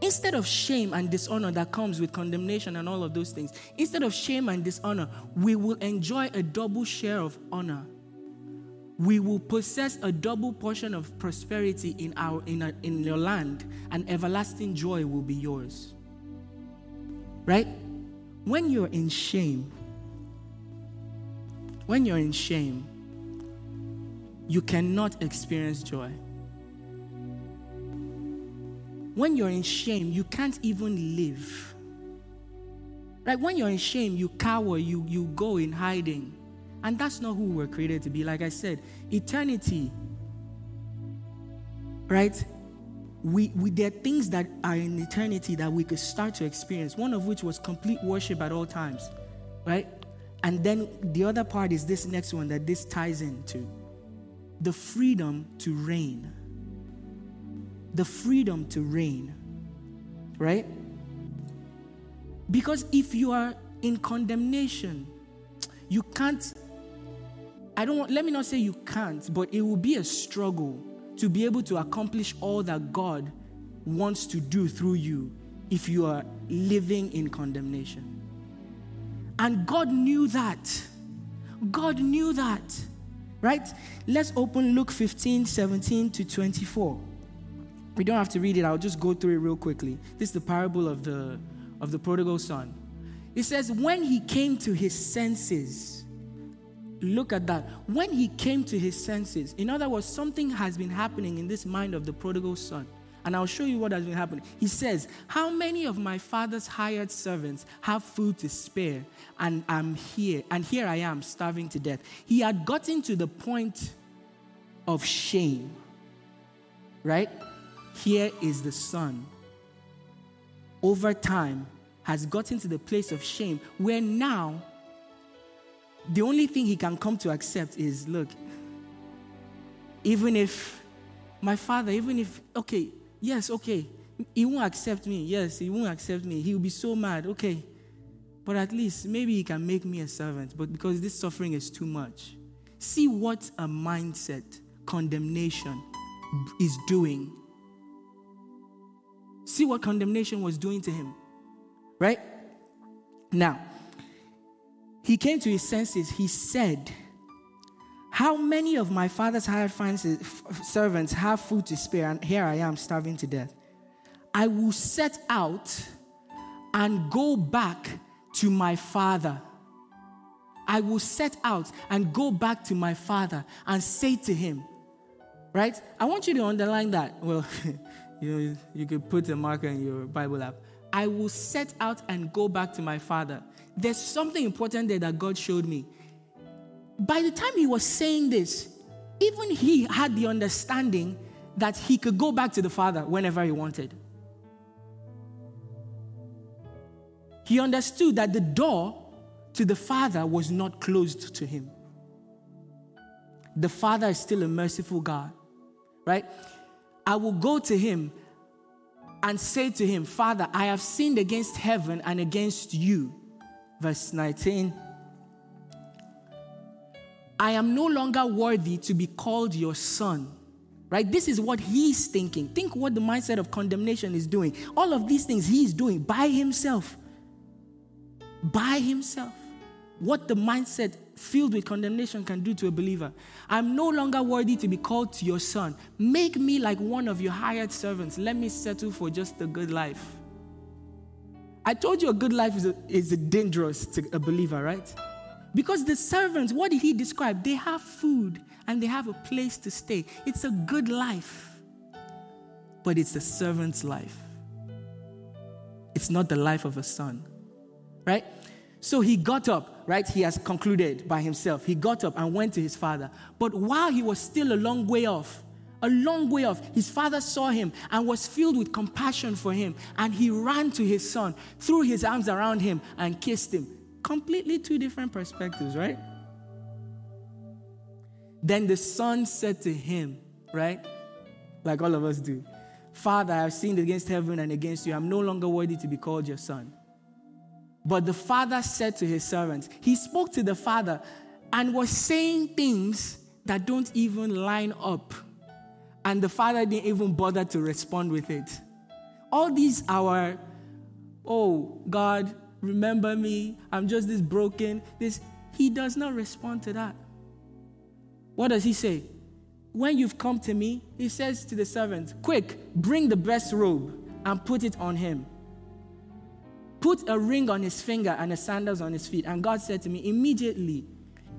[SPEAKER 1] Instead of shame and dishonor that comes with condemnation and all of those things, instead of shame and dishonor, we will enjoy a double share of honor. We will possess a double portion of prosperity in, our, in, our, in your land, and everlasting joy will be yours. Right? When you're in shame, when you're in shame, you cannot experience joy. When you're in shame, you can't even live. Like when you're in shame, you cower, you, you go in hiding. And that's not who we're created to be. Like I said, eternity, right? We, we, there are things that are in eternity that we could start to experience, one of which was complete worship at all times, right? And then the other part is this next one that this ties into the freedom to reign the freedom to reign. Right? Because if you are in condemnation, you can't. I don't want, let me not say you can't, but it will be a struggle to be able to accomplish all that God wants to do through you if you are living in condemnation. And God knew that. God knew that. Right? Let's open Luke 15, 17 to 24. We don't have to read it, I'll just go through it real quickly. This is the parable of the, of the prodigal son. It says, When he came to his senses, look at that. When he came to his senses, in other words, something has been happening in this mind of the prodigal son. And I'll show you what has been happening. He says, How many of my father's hired servants have food to spare? And I'm here, and here I am starving to death. He had gotten to the point of shame, right? Here is the son. Over time, has gotten to the place of shame where now the only thing he can come to accept is look, even if my father, even if, okay, yes, okay, he won't accept me. Yes, he won't accept me. He'll be so mad. Okay. But at least maybe he can make me a servant. But because this suffering is too much. See what a mindset, condemnation is doing See what condemnation was doing to him. Right? Now, he came to his senses. He said, How many of my father's hired servants have food to spare? And here I am starving to death. I will set out and go back to my father. I will set out and go back to my father and say to him, right? I want you to underline that. Well, you know, you could put a marker in your Bible app. I will set out and go back to my father. There's something important there that God showed me. By the time he was saying this, even he had the understanding that he could go back to the father whenever he wanted. He understood that the door to the father was not closed to him. The father is still a merciful God, right? I will go to him and say to him, Father, I have sinned against heaven and against you. Verse 19. I am no longer worthy to be called your son. Right? This is what he's thinking. Think what the mindset of condemnation is doing. All of these things he's doing by himself. By himself. What the mindset filled with condemnation can do to a believer. I'm no longer worthy to be called to your son. Make me like one of your hired servants. Let me settle for just a good life. I told you a good life is, a, is a dangerous to a believer, right? Because the servants, what did he describe? They have food and they have a place to stay. It's a good life, but it's a servant's life. It's not the life of a son, right? So he got up, right? He has concluded by himself. He got up and went to his father. But while he was still a long way off, a long way off, his father saw him and was filled with compassion for him. And he ran to his son, threw his arms around him, and kissed him. Completely two different perspectives, right? Then the son said to him, right? Like all of us do Father, I have sinned against heaven and against you. I'm no longer worthy to be called your son. But the father said to his servants, he spoke to the father and was saying things that don't even line up. And the father didn't even bother to respond with it. All these are, oh, God, remember me. I'm just this broken. This he does not respond to that. What does he say? When you've come to me, he says to the servant, Quick, bring the best robe and put it on him. Put a ring on his finger and the sandals on his feet. And God said to me, Immediately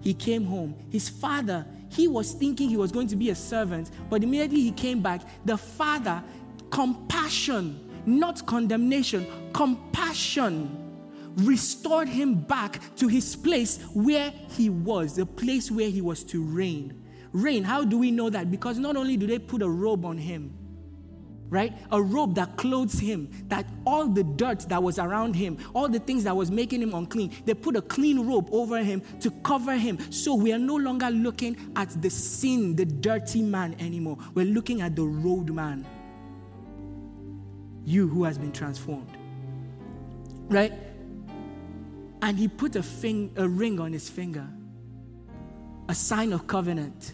[SPEAKER 1] he came home. His father, he was thinking he was going to be a servant, but immediately he came back. The father, compassion, not condemnation, compassion restored him back to his place where he was, the place where he was to reign reign. How do we know that? Because not only do they put a robe on him, right? A robe that clothes him, that all the dirt that was around him, all the things that was making him unclean, they put a clean robe over him to cover him. So we are no longer looking at the sin, the dirty man anymore. We're looking at the road man. You who has been transformed. Right? And he put a, a ring on his finger, a sign of covenant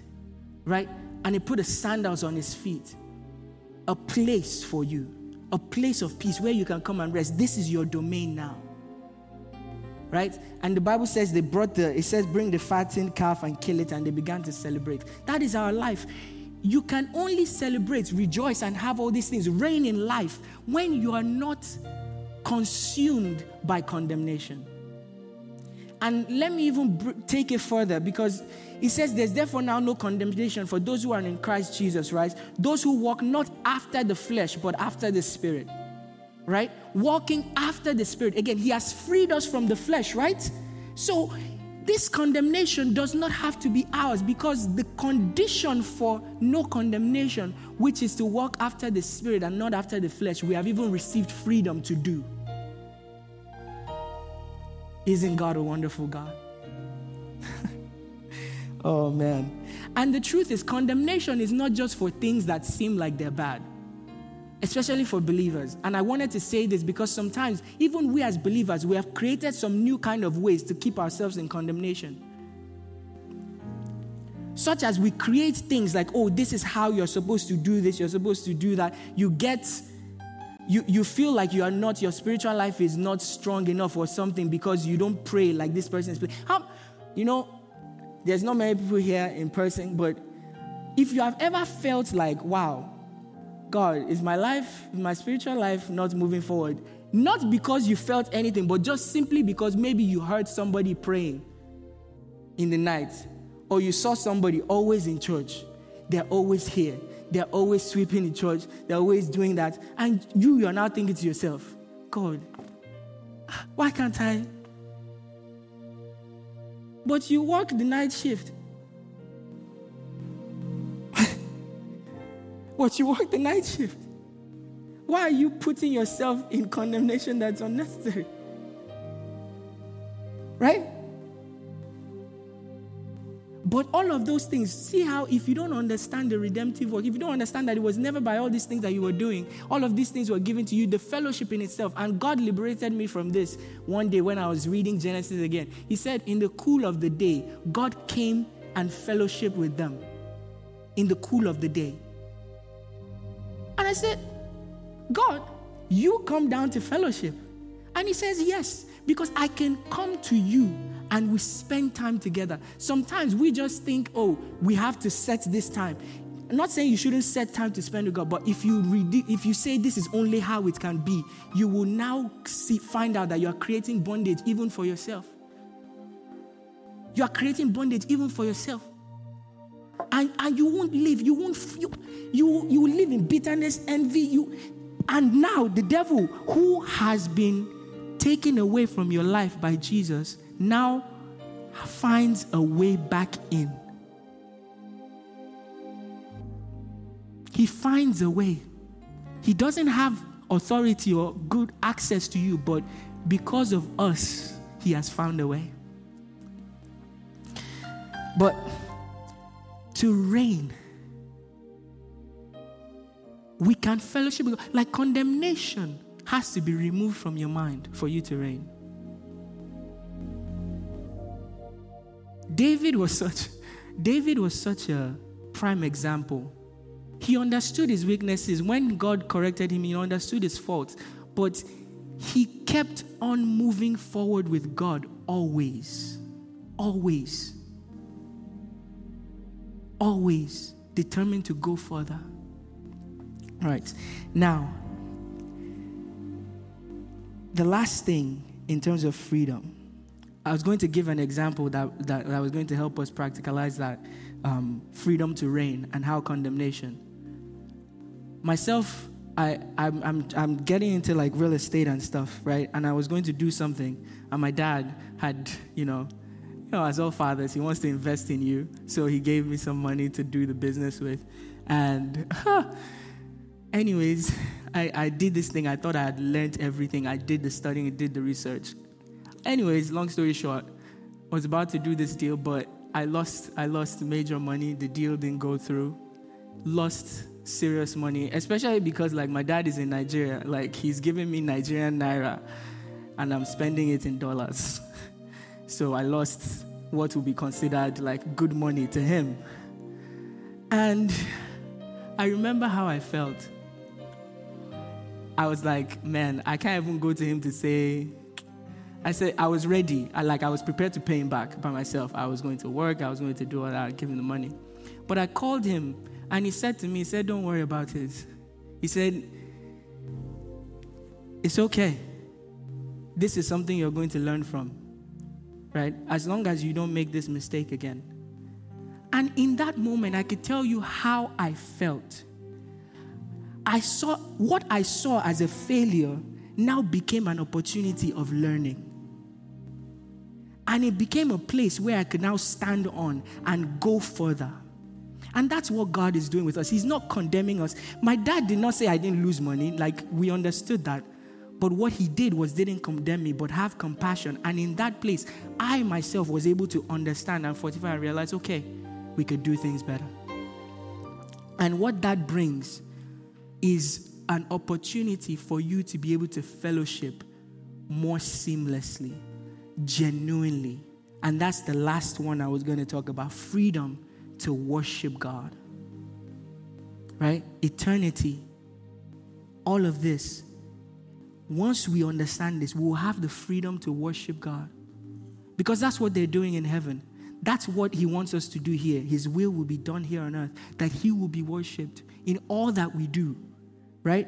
[SPEAKER 1] right? And he put the sandals on his feet. A place for you, a place of peace where you can come and rest. This is your domain now. Right? And the Bible says they brought the, it says, bring the fattened calf and kill it, and they began to celebrate. That is our life. You can only celebrate, rejoice, and have all these things reign in life when you are not consumed by condemnation. And let me even br- take it further because he says, There's therefore now no condemnation for those who are in Christ Jesus, right? Those who walk not after the flesh, but after the Spirit, right? Walking after the Spirit. Again, He has freed us from the flesh, right? So, this condemnation does not have to be ours because the condition for no condemnation, which is to walk after the Spirit and not after the flesh, we have even received freedom to do. Isn't God a wonderful God? Oh, man. And the truth is, condemnation is not just for things that seem like they're bad, especially for believers. And I wanted to say this because sometimes, even we as believers, we have created some new kind of ways to keep ourselves in condemnation. Such as we create things like, oh, this is how you're supposed to do this, you're supposed to do that. You get you, you feel like you are not, your spiritual life is not strong enough or something because you don't pray like this person is praying. How, you know, there's not many people here in person, but if you have ever felt like, wow, God, is my life, is my spiritual life not moving forward? Not because you felt anything, but just simply because maybe you heard somebody praying in the night, or you saw somebody always in church. They're always here. They're always sweeping the church. They're always doing that. And you, you're now thinking to yourself, God, why can't I but you work the night shift. but you work the night shift. Why are you putting yourself in condemnation that's unnecessary? Right? But all of those things, see how if you don't understand the redemptive work, if you don't understand that it was never by all these things that you were doing, all of these things were given to you, the fellowship in itself. And God liberated me from this one day when I was reading Genesis again. He said, In the cool of the day, God came and fellowship with them. In the cool of the day. And I said, God, you come down to fellowship. And he says, Yes, because I can come to you and we spend time together. Sometimes we just think, oh, we have to set this time. I'm not saying you shouldn't set time to spend with God, but if you if you say this is only how it can be, you will now see, find out that you are creating bondage even for yourself. You are creating bondage even for yourself. And, and you won't live, you won't you, you you live in bitterness, envy, you and now the devil who has been taken away from your life by Jesus now finds a way back in. He finds a way. He doesn't have authority or good access to you, but because of us, He has found a way. But to reign, we can fellowship. Like condemnation has to be removed from your mind for you to reign. David was such David was such a prime example. He understood his weaknesses. When God corrected him, he understood his faults. But he kept on moving forward with God always. Always. Always determined to go further. All right. Now, the last thing in terms of freedom, I was going to give an example that, that, that was going to help us practicalize that um, freedom to reign and how condemnation. Myself, I, I'm, I'm, I'm getting into like real estate and stuff, right? And I was going to do something, and my dad had, you know, you know, as all fathers, he wants to invest in you. So he gave me some money to do the business with. And, anyways, I, I did this thing. I thought I had learned everything. I did the studying, I did the research. Anyways, long story short, I was about to do this deal, but I lost I lost major money. The deal didn't go through. Lost serious money, especially because like my dad is in Nigeria. Like he's giving me Nigerian naira and I'm spending it in dollars. so I lost what would be considered like good money to him. And I remember how I felt. I was like, man, I can't even go to him to say, I said, I was ready. I like, I was prepared to pay him back by myself. I was going to work, I was going to do all that, give him the money. But I called him and he said to me, he said, don't worry about it. He said, it's okay. This is something you're going to learn from, right? As long as you don't make this mistake again. And in that moment, I could tell you how I felt I saw what I saw as a failure now became an opportunity of learning. And it became a place where I could now stand on and go further. And that's what God is doing with us. He's not condemning us. My dad did not say I didn't lose money, like we understood that. But what he did was didn't condemn me, but have compassion. And in that place, I myself was able to understand and fortify and realize okay, we could do things better. And what that brings is an opportunity for you to be able to fellowship more seamlessly, genuinely. And that's the last one I was going to talk about freedom to worship God. Right? Eternity. All of this. Once we understand this, we'll have the freedom to worship God. Because that's what they're doing in heaven. That's what He wants us to do here. His will will be done here on earth, that He will be worshiped in all that we do right?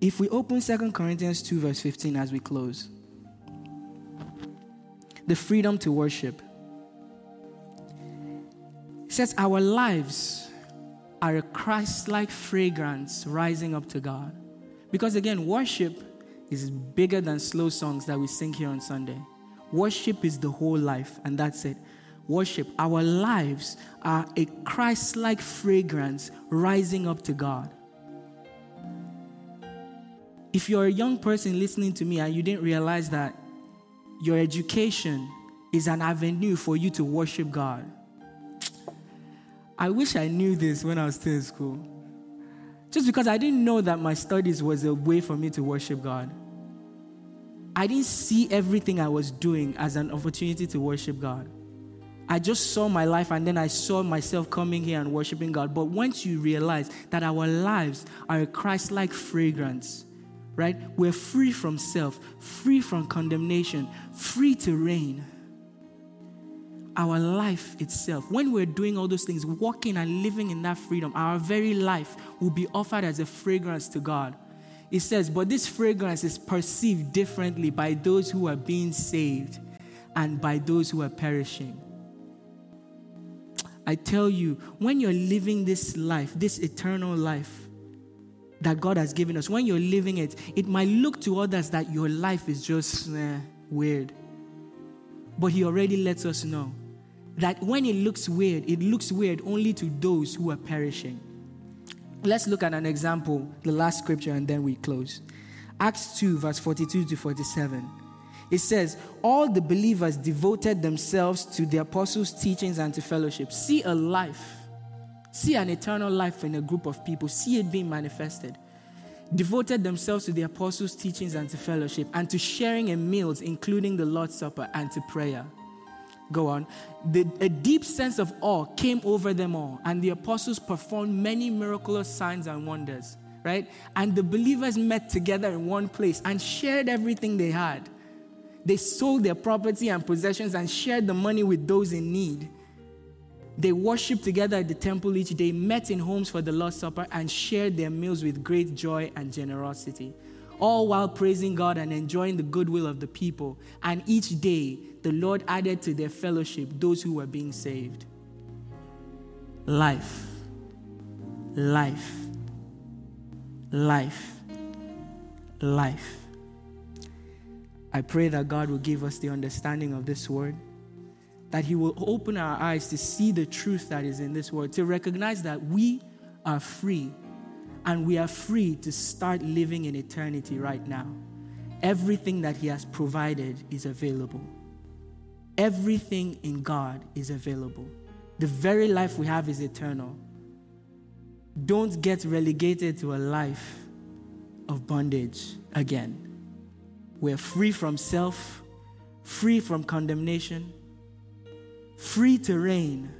[SPEAKER 1] If we open Second Corinthians 2, verse 15 as we close, the freedom to worship says, Our lives are a Christ like fragrance rising up to God. Because again, worship is bigger than slow songs that we sing here on Sunday. Worship is the whole life, and that's it worship, our lives are a Christ like fragrance rising up to God. If you're a young person listening to me and you didn't realize that your education is an avenue for you to worship God, I wish I knew this when I was still in school. Just because I didn't know that my studies was a way for me to worship God. I didn't see everything I was doing as an opportunity to worship God. I just saw my life and then I saw myself coming here and worshiping God. But once you realize that our lives are a Christ like fragrance, right? We're free from self, free from condemnation, free to reign. Our life itself, when we're doing all those things, walking and living in that freedom, our very life will be offered as a fragrance to God. It says, but this fragrance is perceived differently by those who are being saved and by those who are perishing. I tell you, when you're living this life, this eternal life, that God has given us, when you're living it, it might look to others that your life is just eh, weird. But He already lets us know that when it looks weird, it looks weird only to those who are perishing. Let's look at an example, the last scripture, and then we close. Acts 2, verse 42 to 47. It says, All the believers devoted themselves to the apostles' teachings and to fellowship. See a life, see an eternal life in a group of people, see it being manifested. Devoted themselves to the apostles' teachings and to fellowship, and to sharing in meals, including the Lord's Supper, and to prayer. Go on. The, a deep sense of awe came over them all, and the apostles performed many miraculous signs and wonders, right? And the believers met together in one place and shared everything they had. They sold their property and possessions and shared the money with those in need. They worshiped together at the temple each day, met in homes for the Lord's Supper, and shared their meals with great joy and generosity, all while praising God and enjoying the goodwill of the people. And each day, the Lord added to their fellowship those who were being saved. Life, life, life, life. I pray that God will give us the understanding of this word, that He will open our eyes to see the truth that is in this word, to recognize that we are free and we are free to start living in eternity right now. Everything that He has provided is available. Everything in God is available. The very life we have is eternal. Don't get relegated to a life of bondage again. We're free from self, free from condemnation, free to reign,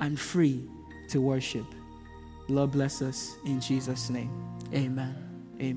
[SPEAKER 1] and free to worship. Lord bless us in Jesus' name. Amen.